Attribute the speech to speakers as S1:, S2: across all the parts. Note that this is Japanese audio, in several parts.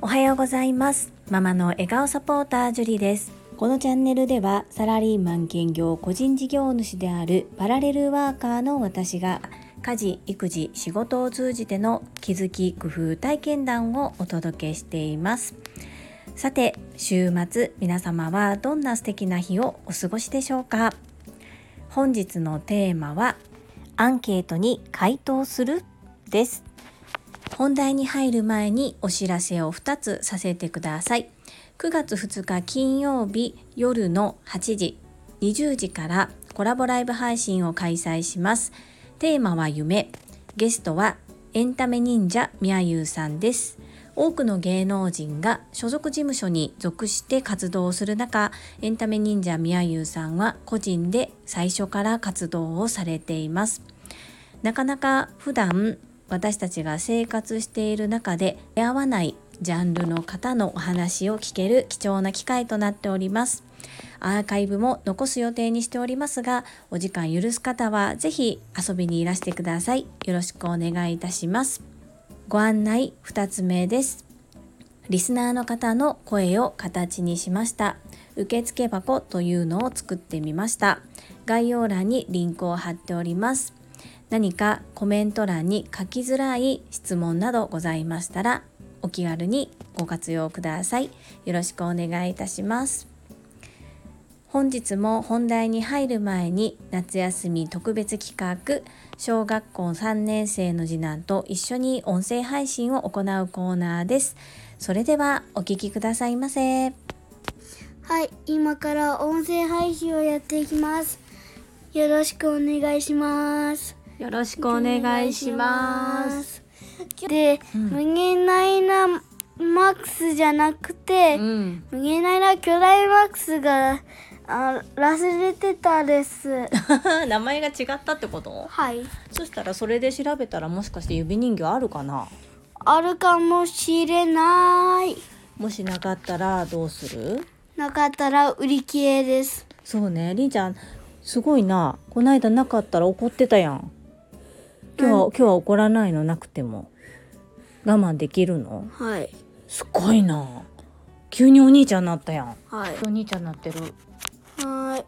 S1: おはようございます。ママの笑顔サポータージュリです。このチャンネルではサラリーマン兼業個人事業主であるパラレルワーカーの私が家事育児仕事を通じての気づき工夫体験談をお届けしています。さて週末皆様はどんな素敵な日をお過ごしでしょうか？本日のテーマはアンケートに回答するです。本題に入る前にお知らせを2つさせてください。9月2日金曜日夜の8時20時からコラボライブ配信を開催します。テーマは夢。ゲストはエンタメ忍者みやゆうさんです。多くの芸能人が所属事務所に属して活動する中エンタメ忍者みやゆうさんは個人で最初から活動をされています。なかなか普段私たちが生活している中で出会わないジャンルの方のお話を聞ける貴重な機会となっております。アーカイブも残す予定にしておりますがお時間許す方はぜひ遊びにいらしてください。よろしくお願いいたします。ご案内2つ目です。リスナーの方の声を形にしました。受付箱というのを作ってみました。概要欄にリンクを貼っております。何かコメント欄に書きづらい質問などございましたらお気軽にご活用くださいよろしくお願いいたします本日も本題に入る前に夏休み特別企画小学校3年生の次男と一緒に音声配信を行うコーナーですそれではお聞きくださいませ
S2: はい、今から音声配信をやっていきます。よろしくお願いします。
S1: よろしくお願いします
S2: す。で、
S1: うん
S2: 無限大なマックスじゃなくて、
S1: うん
S2: 無限大な巨大マックスがあ忘れてたです。
S1: 名前が違ったってこと？
S2: はい。
S1: そしたらそれで調べたらもしかして指人形あるかな？
S2: あるかもしれない。
S1: もしなかったらどうする？
S2: なかったら売り切れです。
S1: そうねりんちゃんすごいなこないだなかったら怒ってたやん今日は、今日は怒らないのなくても。我慢できるの？
S2: はい。
S1: すごいな。急にお兄ちゃんになったやん。
S2: はい。
S1: お兄ちゃんになってる。
S2: はい。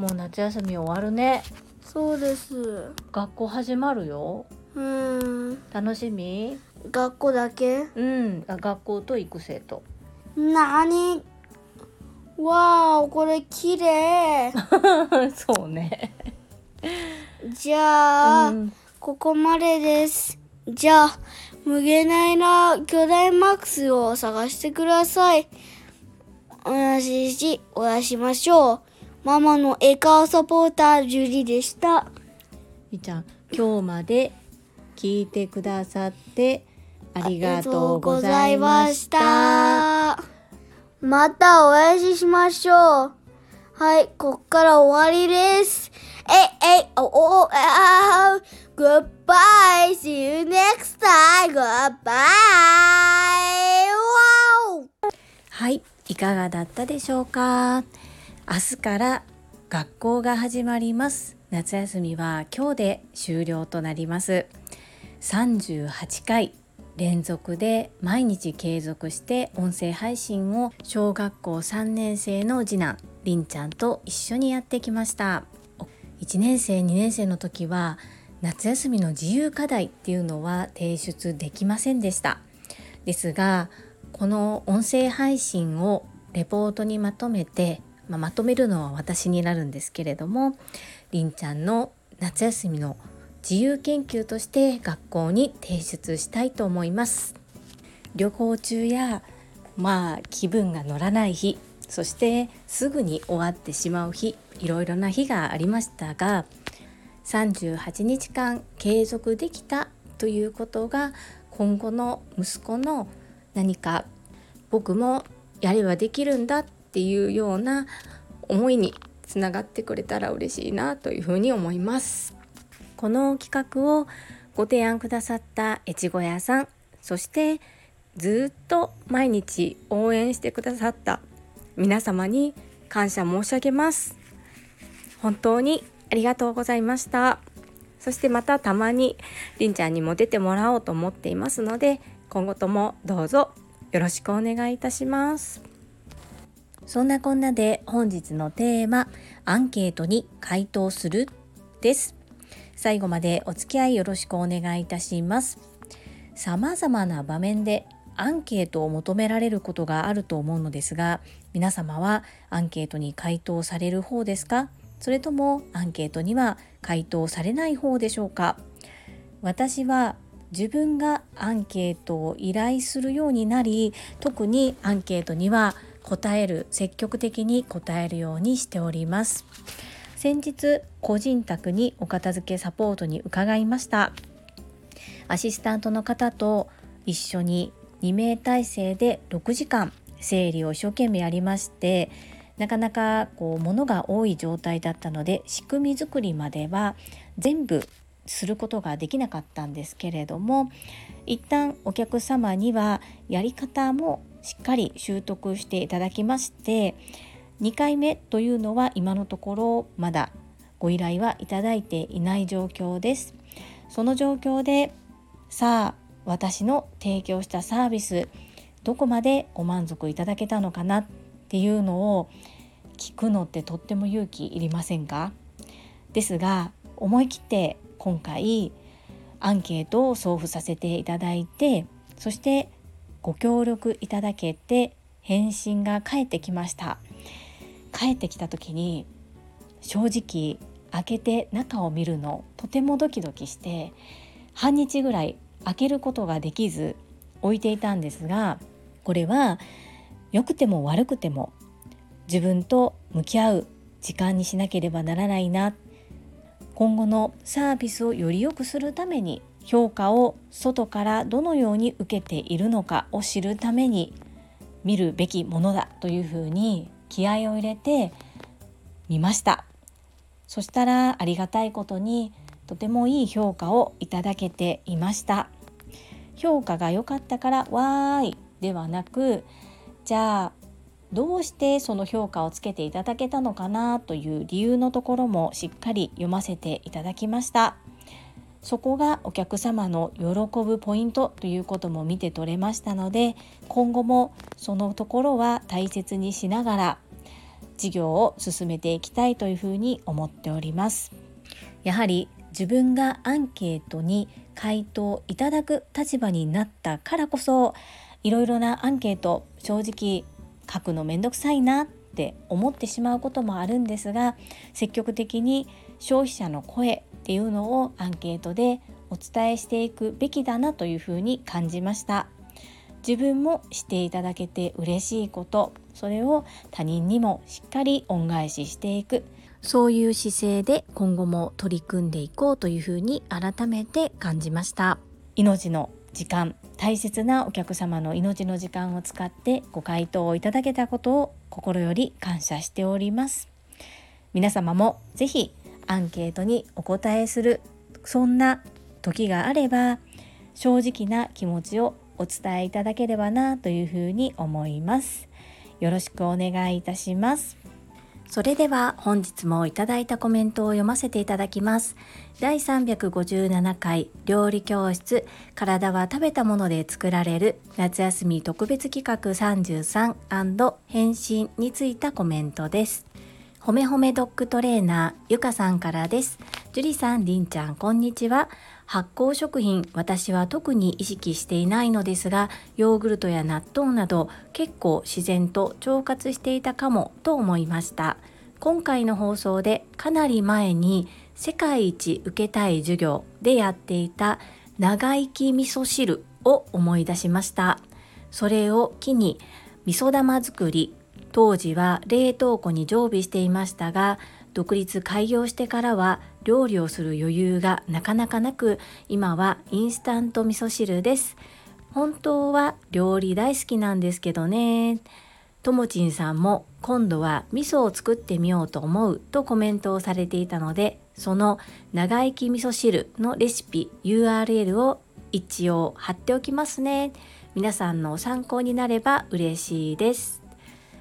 S1: もう夏休み終わるね。
S2: そうです。
S1: 学校始まるよ。
S2: うーん。
S1: 楽しみ？
S2: 学校だけ？
S1: うん。あ学校と育成と
S2: なにわーこれ綺麗。
S1: そうね。
S2: じゃあ、
S1: うん
S2: ここまでですじゃあ無限大な巨大マックスを探してくださいおやししおやしましょうママの笑顔サポータージュリでした
S1: みーちゃん今日まで聞いてくださってありがとうございました。
S2: またお会いしましょう。はい、こっから終わりです。えいえ、おお、あ、goodbye, see you next time, goodbye,
S1: はいいかがだったでしょうか？明日から学校が始まります。夏休みは今日で終了となります。38回連続で毎日継続して音声配信を小学校3年生の次男りんちゃんと一緒にやってきました。1年生2年生の時は夏休みの自由課題っていうのは提出できませんでした。ですがこの音声配信をレポートにまとめて、まあ、まとめるのは私になるんですけれどもりんちゃんの夏休みの自由研究として学校に提出したいと思います。旅行中やまあ気分が乗らない日そしてすぐに終わってしまう日いろいろな日がありましたが38日間継続できたということが今後の息子の何か僕もやればできるんだっていうような思いにつながってくれたら嬉しいなというふうに思います。この企画をご提案くださった越後屋さんそしてずっと毎日応援してくださった皆様に感謝申し上げます。本当にありがとうございました。そしてまたたまにりんちゃんにも出てもらおうと思っていますので今後ともどうぞよろしくお願いいたしますそんなこんなで本日のテーマアンケートに回答するです最後までお付き合いよろしくお願いいたします様々な場面でアンケートを求められることがあると思うのですが皆様はアンケートに回答される方ですか？それともアンケートには回答されない方でしょうか？私は自分がアンケートを依頼するようになり特にアンケートには答える積極的に答えるようにしております。先日個人宅にお片付けサポートに伺いました。アシスタントの方と一緒に2名体制で6時間整理を一生懸命やりましてなかなかこう物が多い状態だったので仕組み作りまでは全部することができなかったんですけれども一旦お客様にはやり方もしっかり習得していただきまして2回目というのは今のところまだご依頼はいただいていない状況です。その状況でさあ私の提供したサービスどこまでご満足いただけたのかなっていうのを聞くのってとっても勇気いりませんか？ですが思い切って今回アンケートを送付させていただいてそしてご協力いただけて返信が返ってきました。帰ってきた時に正直開けて中を見るのとてもドキドキして半日ぐらい開けることができず置いていたんですがこれは良くても悪くても自分と向き合う時間にしなければならないな。今後のサービスをより良くするために評価を外からどのように受けているのかを知るために見るべきものだというふうに気合を入れてみました。そしたらありがたいことにとてもいい評価をいただけていました。評価が良かったからわーい。ではなくじゃあどうしてその評価をつけていただけたのかなという理由のところもしっかり読ませていただきました。そこがお客様の喜ぶポイントということも見て取れましたので今後もそのところは大切にしながら事業を進めていきたいというふうに思っております。やはり自分がアンケートに回答いただく立場になったからこそいろいろなアンケート正直書くのめんどくさいなって思ってしまうこともあるんですが積極的に消費者の声っていうのをアンケートでお伝えしていくべきだなというふうに感じました。自分もしていただけて嬉しいことそれを他人にもしっかり恩返ししていく。そういう姿勢で今後も取り組んでいこうというふうに改めて感じました。命の時間大切なお客様の命の時間を使ってご回答をいただけたことを心より感謝しております。皆様もぜひアンケートにお答えするそんな時があれば正直な気持ちをお伝えいただければなというふうに思います。よろしくお願いいたします。それでは本日もいただいたコメントを読ませていただきます。第357回料理教室体は食べたもので作られる夏休み特別企画33返信についたコメントです。ほめほめドッグトレーナーゆかさんからです。樹里さんりんちゃんこんにちは。発酵食品私は特に意識していないのですがヨーグルトや納豆など結構自然と腸活していたかもと思いました。今回の放送でかなり前に世界一受けたい授業でやっていた長生き味噌汁を思い出しました。それを機に味噌玉作り当時は冷凍庫に常備していましたが独立開業してからは料理をする余裕がなかなかなく今はインスタント味噌汁です。本当は料理大好きなんですけどね。ともちんさんも今度は味噌を作ってみようと思うとコメントをされていたのでその長生き味噌汁のレシピ URL を一応貼っておきますね。皆さんの参考になれば嬉しいです。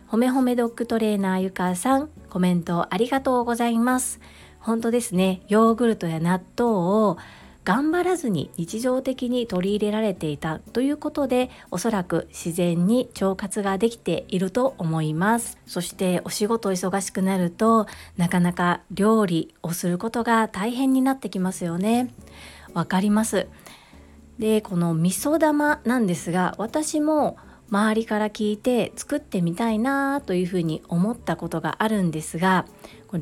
S1: ほめほめドッグトレーナーゆかさんコメントありがとうございます。本当ですね。ヨーグルトや納豆を頑張らずに日常的に取り入れられていたということでおそらく自然に腸活ができていると思います。そしてお仕事忙しくなるとなかなか料理をすることが大変になってきますよね。わかります。でこの味噌玉なんですが私も周りから聞いて作ってみたいなというふうに思ったことがあるんですが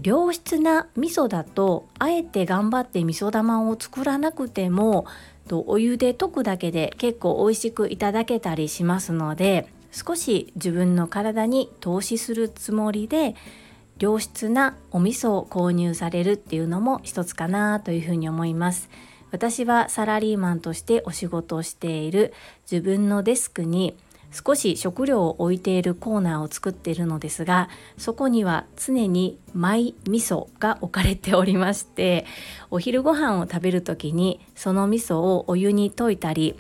S1: 良質な味噌だとあえて頑張って味噌玉を作らなくてもお湯で溶くだけで結構美味しくいただけたりしますので少し自分の体に投資するつもりで良質なお味噌を購入されるっていうのも一つかなというふうに思います。私はサラリーマンとしてお仕事をしている自分のデスクに少し食料を置いているコーナーを作っているのですがそこには常にマイ味噌が置かれておりましてお昼ご飯を食べる時にその味噌をお湯に溶いたり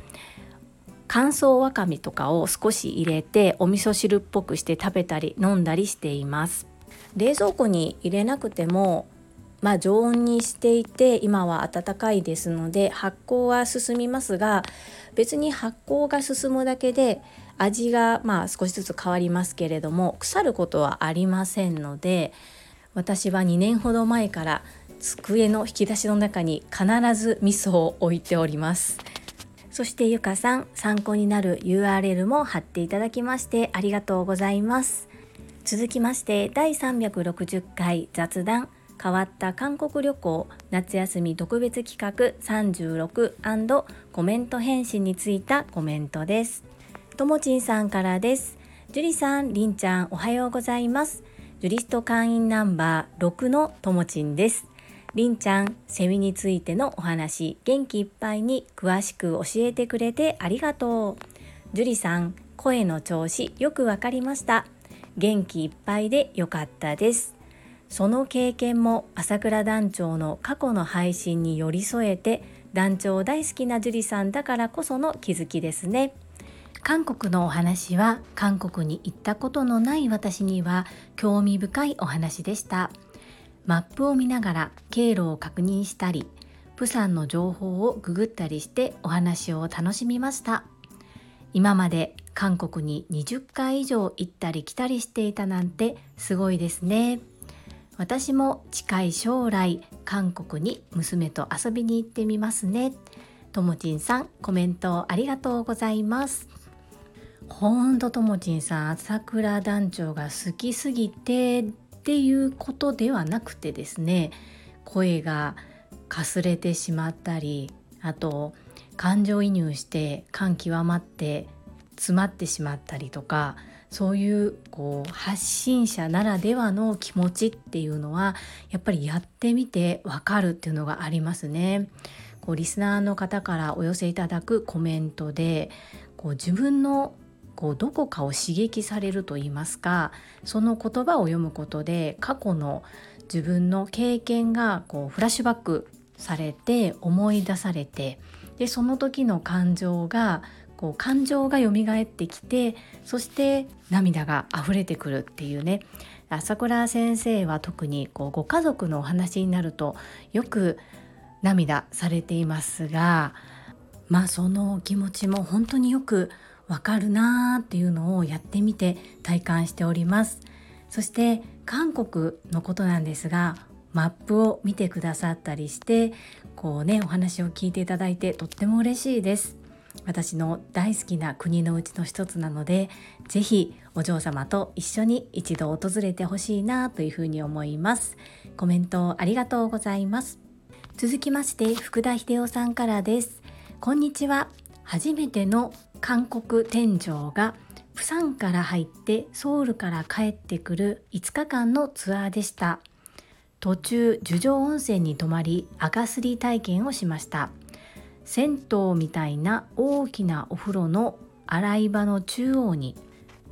S1: 乾燥わかめとかを少し入れてお味噌汁っぽくして食べたり飲んだりしています。冷蔵庫に入れなくてもまあ、常温にしていて今は暖かいですので発酵は進みますが別に発酵が進むだけで味がまあ少しずつ変わりますけれども腐ることはありませんので私は2年ほど前から机の引き出しの中に必ず味噌を置いております。そしてゆかさん参考になる URL も貼っていただきましてありがとうございます。続きまして第360回雑談変わった韓国旅行夏休み特別企画36コメント返信についたコメントです。ともちんさんからです。樹里さん、りんちゃん、おはようございます。ジュリスト会員ナンバー6のともちんです。りんちゃん、セミについてのお話、元気いっぱいに詳しく教えてくれてありがとう。樹里さん、声の調子よくわかりました。元気いっぱいでよかったです。その経験も朝倉団長の過去の配信に寄り添えて団長大好きな樹里さんだからこその気づきですね。韓国のお話は韓国に行ったことのない私には興味深いお話でした。マップを見ながら経路を確認したりプサンの情報をググったりしてお話を楽しみました。今まで韓国に20回以上行ったり来たりしていたなんてすごいですね。私も近い将来韓国に娘と遊びに行ってみますね。ともちんさんコメントありがとうございます。ほんとともちんさん朝倉団長が好きすぎてっていうことではなくてですね声がかすれてしまったりあと感情移入して感極まって詰まってしまったりとかそういうこう発信者ならではの気持ちっていうのはやっぱりやってみてわかるっていうのがありますね。こうリスナーの方からお寄せいただくコメントでこう自分のこうどこかを刺激されると言いますかその言葉を読むことで過去の自分の経験がこうフラッシュバックされて思い出されてでその時の感情がこう感情が蘇ってきてそして涙が溢れてくるっていうね。朝倉先生は特にこうご家族のお話になるとよく涙されていますがまあその気持ちも本当によくわかるなーっていうのをやってみて体感しております。そして韓国のことなんですがマップを見てくださったりしてこうねお話を聞いていただいてとっても嬉しいです。私の大好きな国のうちの一つなので是非お嬢様と一緒に一度訪れてほしいなというふうに思います。コメントありがとうございます。続きまして福田秀夫さんからです。こんにちは。初めての韓国天井がプサンから入ってソウルから帰ってくる5日間のツアーでした。途中樹上温泉に泊まり赤すり体験をしました。銭湯みたいな大きなお風呂の洗い場の中央に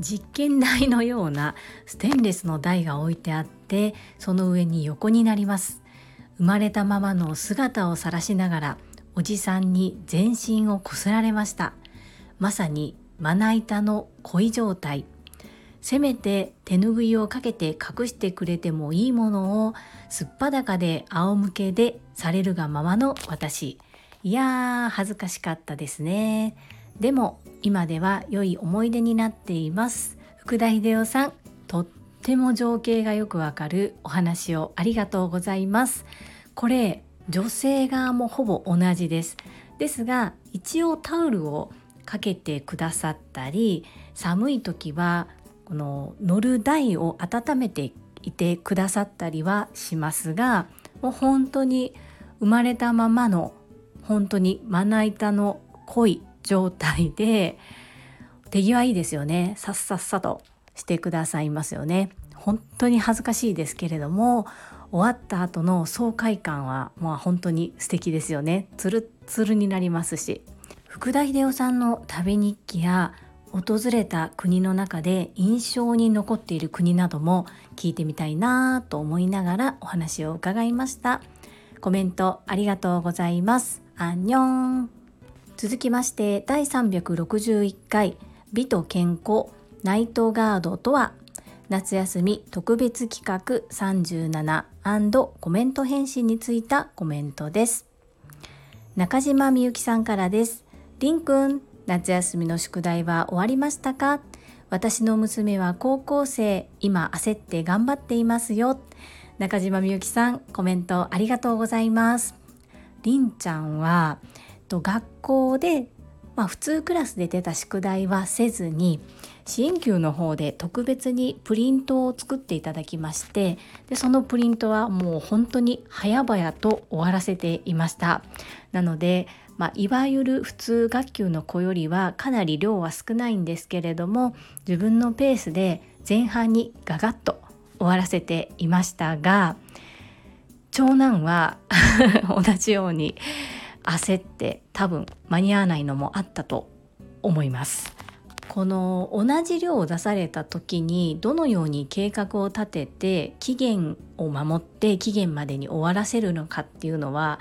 S1: 実験台のようなステンレスの台が置いてあってその上に横になります。生まれたままの姿を晒しながらおじさんに全身をこすられました。まさにまな板の恋状態。せめて手ぬぐいをかけて隠してくれてもいいものをすっぱだかで仰向けでされるがままの私。いやー恥ずかしかったですね。でも今では良い思い出になっています。福田秀夫さんとっても情景がよくわかるお話をありがとうございます。これ女性側もほぼ同じです。ですが一応タオルをかけてくださったり寒い時はこの乗る台を温めていてくださったりはしますがもう本当に生まれたままの本当にまな板の濃い状態で手際いいですよね。さっさっさとしてくださいますよね。本当に恥ずかしいですけれども終わった後の爽快感はまあ本当に素敵ですよね。つるつるになりますし。福田秀夫さんの旅日記や訪れた国の中で印象に残っている国なども聞いてみたいなと思いながらお話を伺いました。コメントありがとうございます。アンニョン。続きまして第361回美と健康ナイトガードとは夏休み特別企画37コメント返信についたコメントです。中島みゆきさんからです。りんくん夏休みの宿題は終わりましたか？私の娘は高校生今焦って頑張っていますよ。中島みゆきさんコメントありがとうございます。りんちゃんは学校で、まあ、普通クラスで出た宿題はせずに支援級の方で特別にプリントを作っていただきましてでそのプリントはもう本当に早々と終わらせていました。なのでまあ、いわゆる普通学級の子よりはかなり量は少ないんですけれども自分のペースで前半にガガッと終わらせていましたが長男は 同じように焦って多分間に合わないのもあったと思います。この同じ量を出された時にどのように計画を立てて期限を守って期限までに終わらせるのかっていうのは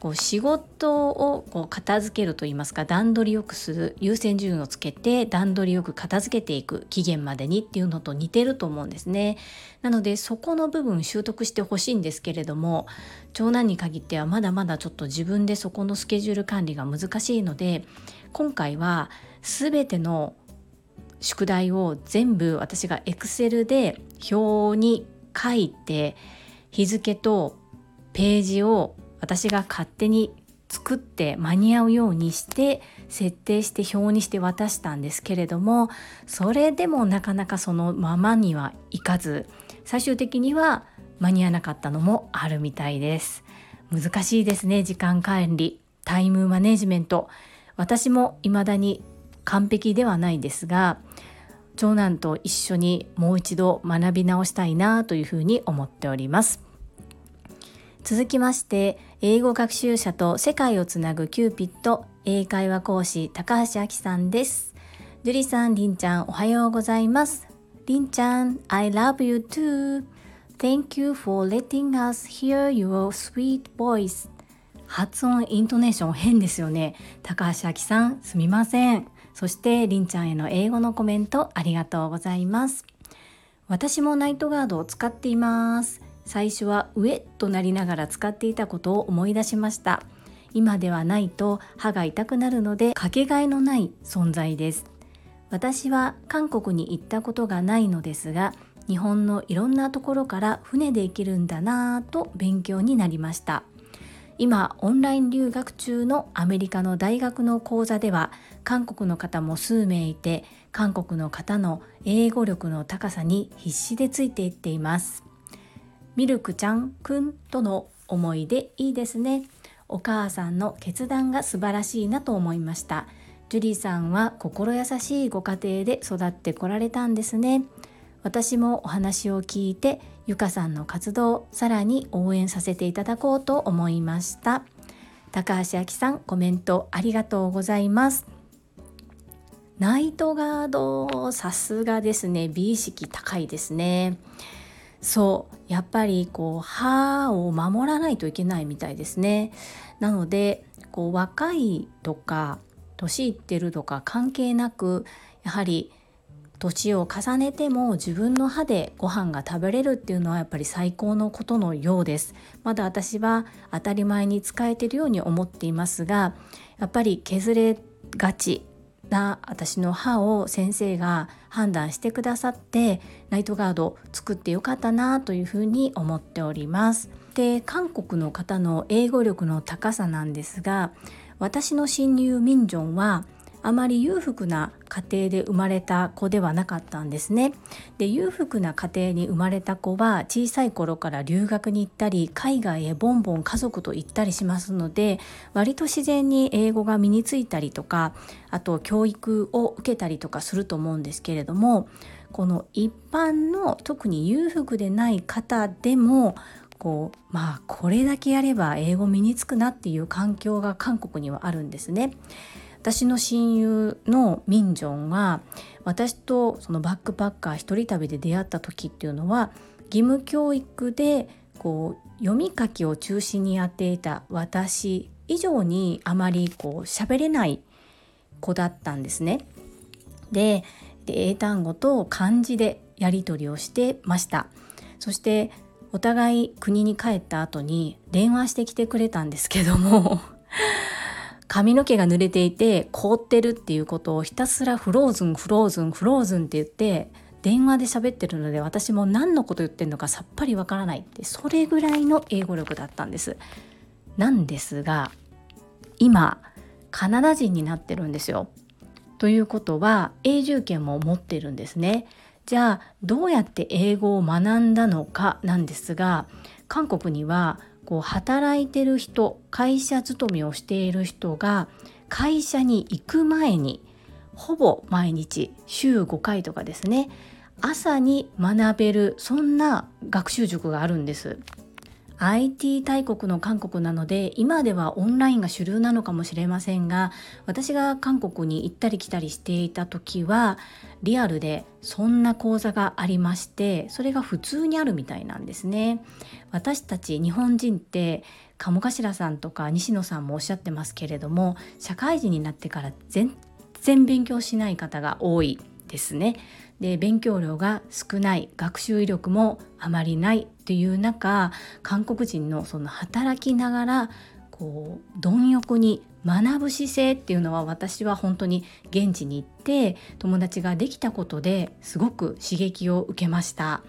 S1: こう仕事をこう片付けるといいますか段取りよくする優先順位をつけて段取りよく片付けていく期限までにっていうのと似てると思うんですね。なのでそこの部分習得してほしいんですけれども長男に限ってはまだまだちょっと自分でそこのスケジュール管理が難しいので今回は全ての宿題を全部私が Excel で表に書いて日付とページを私が勝手に作って間に合うようにして設定して表にして渡したんですけれどもそれでもなかなかそのままにはいかず最終的には間に合わなかったのもあるみたいです。難しいですね時間管理タイムマネジメント。私も未だに完璧ではないですが長男と一緒にもう一度学び直したいなというふうに思っております。続きまして英語学習者と世界をつなぐキューピット英会話講師高橋明さんです。樹里さん、りんちゃんおはようございます。りんちゃん I love you too. Thank you for letting us hear your sweet voice. 発音イントネーション変ですよね。高橋明さんすみません。そしてりんちゃんへの英語のコメントありがとうございます。私もナイトガードを使っています。最初は上となりながら使っていたことを思い出しました。今ではないと歯が痛くなるのでかけがえのない存在です。私は韓国に行ったことがないのですが日本のいろんなところから船で行けるんだなぁと勉強になりました。今オンライン留学中のアメリカの大学の講座では韓国の方も数名いて韓国の方の英語力の高さに必死でついていっています。ミルクちゃんくんとの思い出いいですね。お母さんの決断が素晴らしいなと思いました。ジュリさんは心優しいご家庭で育ってこられたんですね。私もお話を聞いてゆかさんの活動さらに応援させていただこうと思いました。高橋明さんコメントありがとうございます。ナイトガードさすがですね。美意識高いですね。そうやっぱりこう歯を守らないといけないみたいですね。なのでこう若いとか年いってるとか関係なくやはり年を重ねても自分の歯でご飯が食べれるっていうのはやっぱり最高のことのようです。まだ私は当たり前に使えてるように思っていますがやっぱり削れがち。な私の歯を先生が判断してくださってナイトガード作ってよかったなというふうに思っております。で韓国の方の英語力の高さなんですが私の親友ミンジョンはあまり裕福な家庭で生まれた子ではなかったんですね。で裕福な家庭に生まれた子は小さい頃から留学に行ったり海外へボンボン家族と行ったりしますので割と自然に英語が身についたりとかあと教育を受けたりとかすると思うんですけれどもこの一般の特に裕福でない方でもこうまあこれだけやれば英語身につくなっていう環境が韓国にはあるんですね。私の親友のミンジョンは私とそのバックパッカー一人旅で出会った時っていうのは義務教育でこう読み書きを中心にやっていた私以上にあまりこう喋れない子だったんですね。で英単語と漢字でやり取りをしてました。そしてお互い国に帰った後に電話してきてくれたんですけども髪の毛が濡れていて凍ってるっていうことをひたすらフローズンフローズンフローズンって言って電話で喋ってるので私も何のこと言ってるのかさっぱりわからないってそれぐらいの英語力だったんです。なんですが今カナダ人になってるんですよ。ということは永住権も持ってるんですね。じゃあどうやって英語を学んだのかなんですが韓国にはこう働いてる人会社勤めをしている人が会社に行く前にほぼ毎日週5回とかですね朝に学べるそんな学習塾があるんです。IT 大国の韓国なので今ではオンラインが主流なのかもしれませんが私が韓国に行ったり来たりしていた時はリアルでそんな講座がありましてそれが普通にあるみたいなんですね。私たち日本人って鴨頭さんとか西野さんもおっしゃってますけれども社会人になってから全然勉強しない方が多い。ですね。で勉強量が少ない学習威力もあまりないっていう中韓国人のその働きながらこう貪欲に学ぶ姿勢っていうのは私は本当に現地に行って友達ができたことですごく刺激を受けました。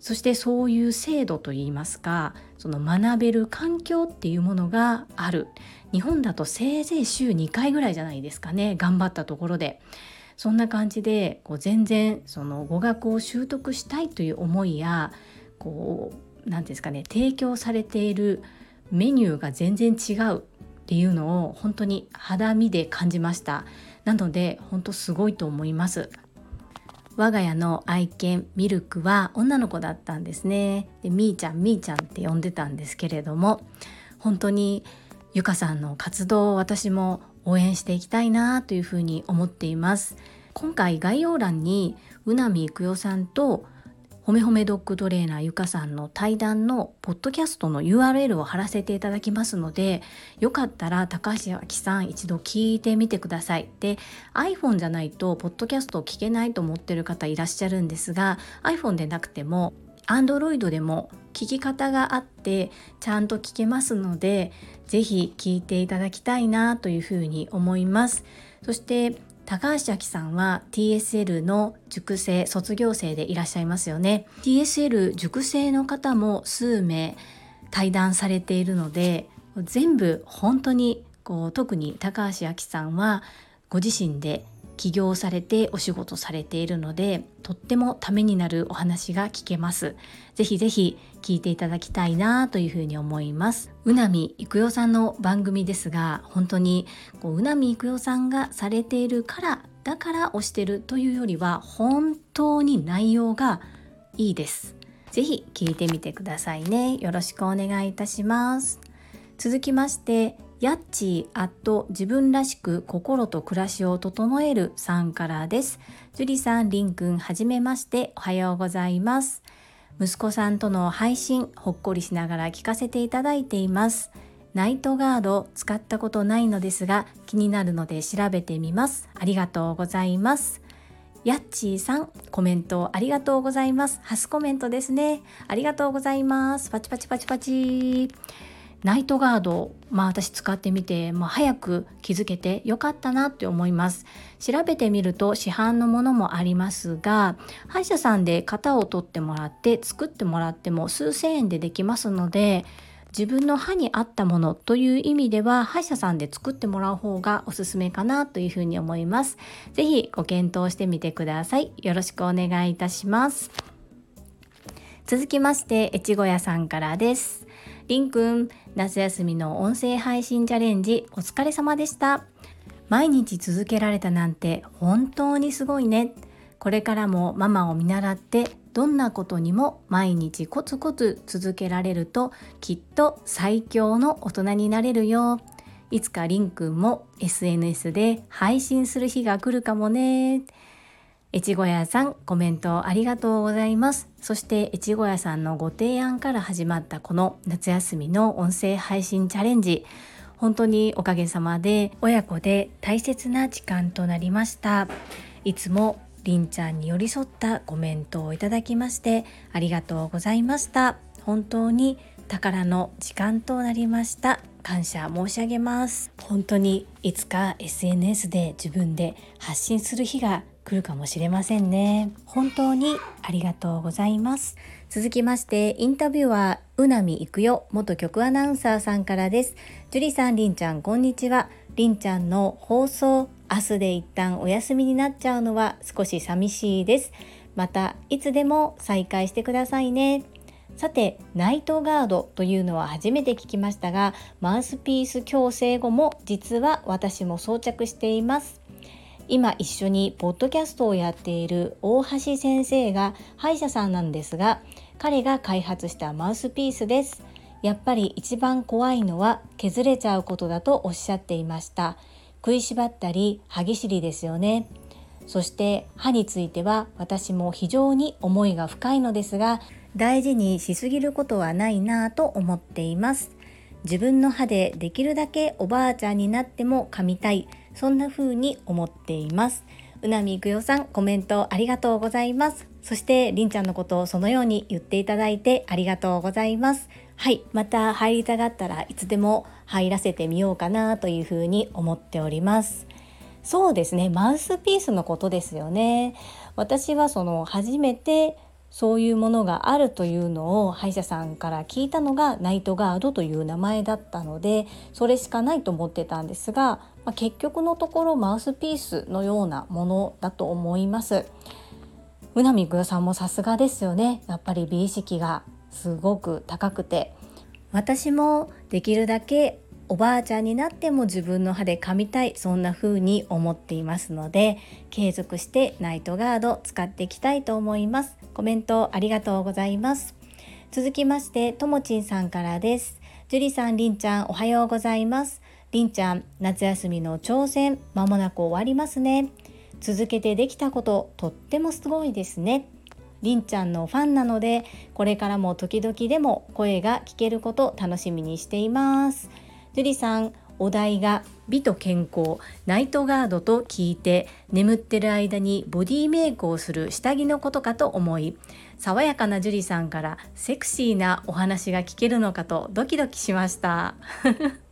S1: そしてそういう制度といいますかその学べる環境っていうものがある。日本だとせいぜい週2回ぐらいじゃないですかね頑張ったところで。そんな感じでこう全然その語学を習得したいという思いやこう何ですかね提供されているメニューが全然違うっていうのを本当に肌身で感じました。なので本当すごいと思います。我が家の愛犬ミルクは女の子だったんですね。でみーちゃんみーちゃんって呼んでたんですけれども本当にゆかさんの活動を私も応援していきたいなというふうに思っています。今回概要欄に宇波育代さんとほめほめドッグトレーナーゆかさんの対談のポッドキャストの URL を貼らせていただきますのでよかったら高橋明さん一度聞いてみてください。で iPhone じゃないとポッドキャストを聞けないと思ってる方いらっしゃるんですが iPhone でなくても Android でも聞き方があってちゃんと聞けますので是非聞いていただきたいなというふうに思います。そして高橋明さんは TSL の塾生卒業生でいらっしゃいますよね。TSL 塾生の方も数名対談されているので全部本当にこう特に高橋明さんはご自身で起業されてお仕事されているのでとってもためになるお話が聞けます。ぜひぜひ聞いていただきたいなというふうに思います。うなみいくよさんの番組ですが本当にこううなみいくよさんがされているからだから推してるというよりは本当に内容がいいです。ぜひ聞いてみてくださいね。よろしくお願いいたします。続きましてヤッチーアット自分らしく心と暮らしを整えるさんからです。樹里さん、りんくん、はじめまして、おはようございます。息子さんとの配信、ほっこりしながら聞かせていただいています。ナイトガード使ったことないのですが気になるので調べてみます。ありがとうございます。やっちーさんコメントありがとうございます初コメントですねありがとうございますパチパチパチパチナイトガードまあ私使ってみて、まあ、早く気づけてよかったなって思います調べてみると市販のものもありますが歯医者さんで型を取ってもらって作ってもらっても数千円でできますので自分の歯に合ったものという意味では歯医者さんで作ってもらう方がおすすめかなというふうに思います。ぜひご検討してみてください。よろしくお願いいたします。続きまして、越後屋さんからです。りんくん、夏休みの音声配信チャレンジお疲れ様でした。毎日続けられたなんて本当にすごいね。これからもママを見習ってどんなことにも毎日コツコツ続けられるときっと最強の大人になれるよ。いつかりんくんも SNS で配信する日が来るかもね。越後屋さんコメントありがとうございます。そして越後屋さんのご提案から始まったこの夏休みの音声配信チャレンジ。本当におかげさまで親子で大切な時間となりました。いつもりんちゃんに寄り添ったコメントをいただきましてありがとうございました本当に宝の時間となりました感謝申し上げます本当にいつか SNS で自分で発信する日が来るかもしれませんね本当にありがとうございます続きましてインタビューはうなみいくよ元局アナウンサーさんからです樹里さんりんちゃんこんにちはりんちゃんの放送明日で一旦お休みになっちゃうのは少し寂しいです。またいつでも再開してくださいね。さて、ナイトガードというのは初めて聞きましたが、マウスピース矯正後も実は私も装着しています。今一緒にポッドキャストをやっている大橋先生が歯医者さんなんですが、彼が開発したマウスピースです。やっぱり一番怖いのは削れちゃうことだとおっしゃっていました。食いしばったり歯ぎしりですよねそして歯については私も非常に思いが深いのですが大事にしすぎることはないなぁと思っています自分の歯でできるだけおばあちゃんになっても噛みたいそんな風に思っています。うなみいくよさんコメントありがとうございます。そしてりんちゃんのことをそのように言っていただいてありがとうございます。はいまた入りたがったらいつでも入らせてみようかなというふうに思っております。そうですねマウスピースのことですよね。私はその初めてそういうものがあるというのを歯医者さんから聞いたのがナイトガードという名前だったのでそれしかないと思ってたんですが、まあ、結局のところマウスピースのようなものだと思います。うなみぐさんもさすがですよねやっぱり美意識がすごく高くて私もできるだけおばあちゃんになっても自分の歯で噛みたいそんな風に思っていますので継続してナイトガード使っていきたいと思います。コメントありがとうございます。続きましてともちんさんからです。樹里さんりんちゃんおはようございます。りんちゃん夏休みの挑戦まもなく終わりますね。続けてできたこととってもすごいですね。りんちゃんのファンなのでこれからも時々でも声が聞けること楽しみにしています。樹里さんお題が美と健康ナイトガードと聞いて眠ってる間にボディメイクをする下着のことかと思い爽やかな樹里さんからセクシーなお話が聞けるのかとドキドキしました。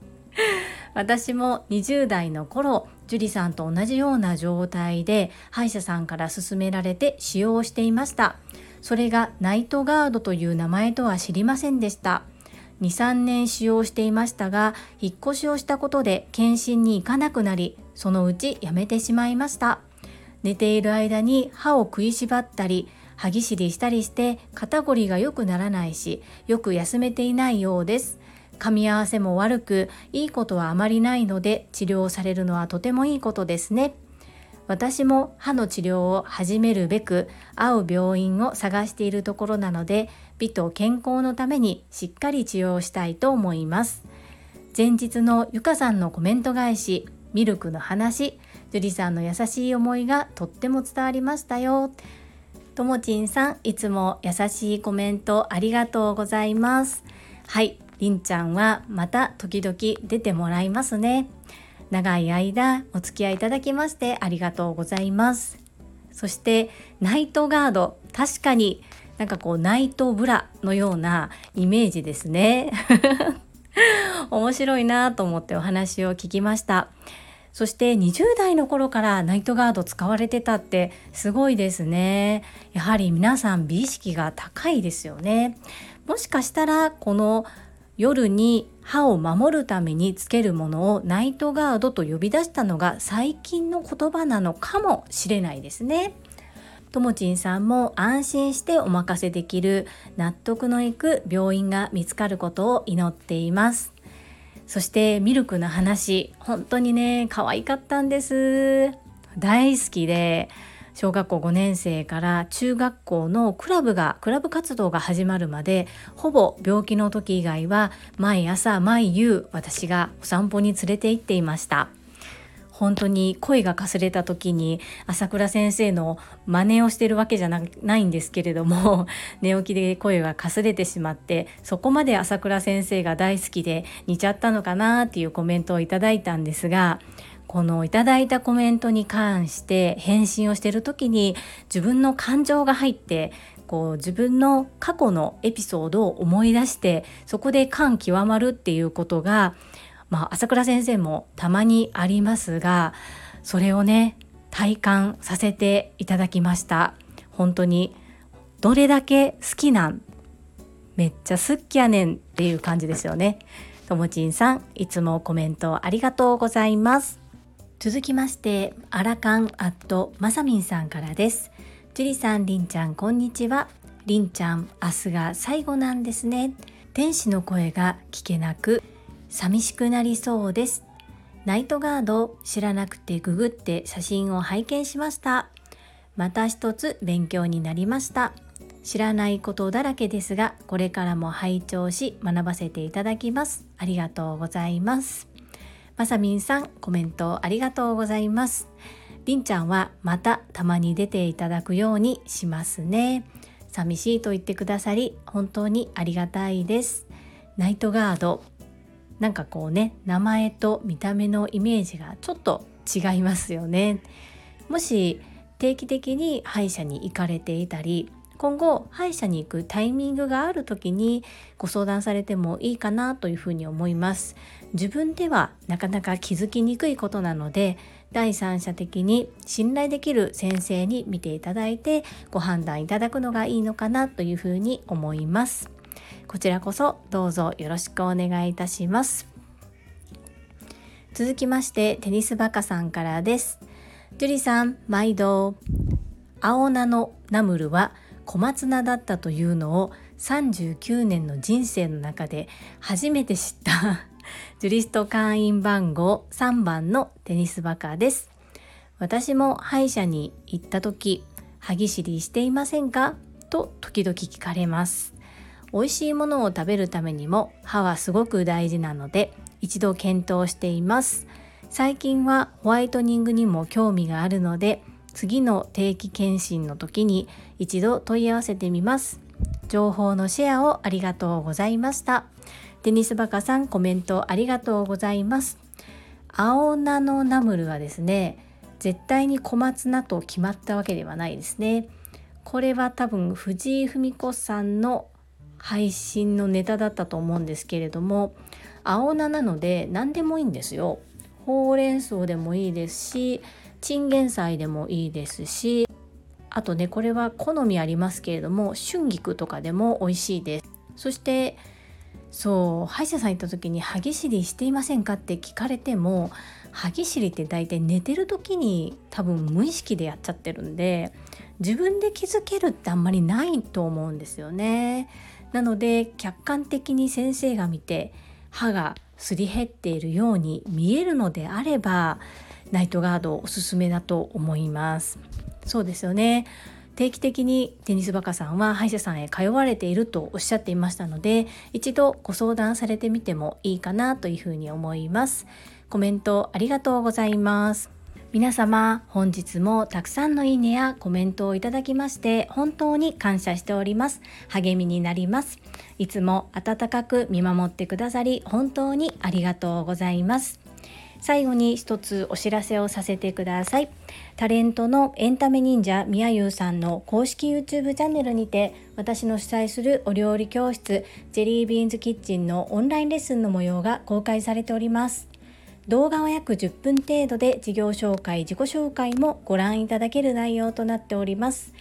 S1: 私も20代の頃樹里さんと同じような状態で歯医者さんから勧められて使用していました。それがナイトガードという名前とは知りませんでした。23年使用していましたが引っ越しをしたことで検診に行かなくなりそのうちやめてしまいました。寝ている間に歯を食いしばったり歯ぎしりしたりして肩こりが良くならないしよく休めていないようです。噛み合わせも悪くいいことはあまりないので治療されるのはとてもいいことですね。私も歯の治療を始めるべく合う病院を探しているところなので美と健康のためにしっかり治療したいと思います前日のゆかさんのコメント返しミルクの話樹里さんの優しい思いがとっても伝わりましたよともちんさんいつも優しいコメントありがとうございますはいりんちゃんはまた時々出てもらいますね。長い間お付き合いいただきましてありがとうございます。そしてナイトガード確かになんかこうナイトブラのようなイメージですね。面白いなと思ってお話を聞きました。そして20代の頃からナイトガード使われてたってすごいですね。やはり皆さん美意識が高いですよね。もしかしたらこの夜に歯を守るためにつけるものをナイトガードと呼び出したのが最近の言葉なのかもしれないですね。ともちんさんも安心してお任せできる納得のいく病院が見つかることを祈っています。そしてミルクの話。本当にね可愛かったんです。大好きで小学校5年生から中学校のクラブがクラブ活動が始まるまでほぼ病気の時以外は毎朝毎夕私がお散歩に連れて行っていました。本当に声がかすれた時に朝倉先生の真似をしてるわけじゃないんですけれども 寝起きで声がかすれてしまってそこまで朝倉先生が大好きで似ちゃったのかなっていうコメントをいただいたんですがこのいただいたコメントに関して返信をしてる時に自分の感情が入ってこう自分の過去のエピソードを思い出してそこで感極まるっていうことがまあ、朝倉先生もたまにありますがそれをね体感させていただきました。本当にどれだけ好きなんめっちゃ好きやねんっていう感じですよね。ともちんさんいつもコメントありがとうございます。続きましてアラカンアットまさみんさんからです。ジュリさんりんちゃんこんにちは。りんちゃん明日が最後なんですね。天使の声が聞けなく寂しくなりそうです。ナイトガード知らなくてググって写真を拝見しました。また一つ勉強になりました。知らないことだらけですがこれからも拝聴し学ばせていただきます。ありがとうございます。まさみんさんコメントありがとうございます。りんちゃんはまたたまに出ていただくようにしますね。寂しいと言ってくださり本当にありがたいです。ナイトガードなんかこうね名前と見た目のイメージがちょっと違いますよね。もし定期的に歯医者に行かれていたり今後歯医者に行くタイミングがある時にご相談されてもいいかなというふうに思います。自分ではなかなか気づきにくいことなので第三者的に信頼できる先生に見ていただいてご判断いただくのがいいのかなというふうに思います。こちらこそどうぞよろしくお願いいたします。続きましてテニスバカさんからです。ジュリさん毎度青菜のナムルは小松菜だったというのを39年の人生の中で初めて知った ジュリスト会員番号3番のテニスバカです。私も歯医者に行った時歯ぎしりしていませんか？と時々聞かれます。美味しいものを食べるためにも歯はすごく大事なので一度検討しています。最近はホワイトニングにも興味があるので次の定期検診の時に一度問い合わせてみます。情報のシェアをありがとうございました。テニスバカさんコメントありがとうございます。青菜のナムルはですね絶対に小松菜と決まったわけではないですね。これは多分藤井文子さんの配信のネタだったと思うんですけれども青菜なので何でもいいんですよほうれん草でもいいですしチンゲン菜でもいいですしあとねこれは好みありますけれども春菊とかでも美味しいですそしてそう歯医者さん行った時に歯ぎしりしていませんかって聞かれても歯ぎしりって大体寝てる時に多分無意識でやっちゃってるんで自分で気づけるってあんまりないと思うんですよね。なので客観的に先生が見て歯がすり減っているように見えるのであればナイトガードおすすめだと思います。そうですよね。定期的にテニスバカさんは歯医者さんへ通われているとおっしゃっていましたので一度ご相談されてみてもいいかなというふうに思います。コメントありがとうございます。皆様本日もたくさんのいいねやコメントをいただきまして本当に感謝しております励みになりますいつも温かく見守ってくださり本当にありがとうございます最後に一つお知らせをさせてください。タレントのエンタメ忍者みやゆうさんの公式 YouTube チャンネルにて私の主催するお料理教室ジェリービーンズキッチンのオンラインレッスンの模様が公開されております。動画は約10分程度で事業紹介、自己紹介もご覧いただける内容となっております。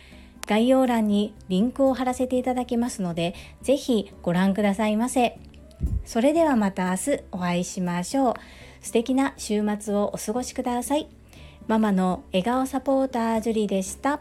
S1: 概要欄にリンクを貼らせていただきますので、ぜひご覧くださいませ。それではまた明日お会いしましょう。素敵な週末をお過ごしください。ママの笑顔サポータージュリでした。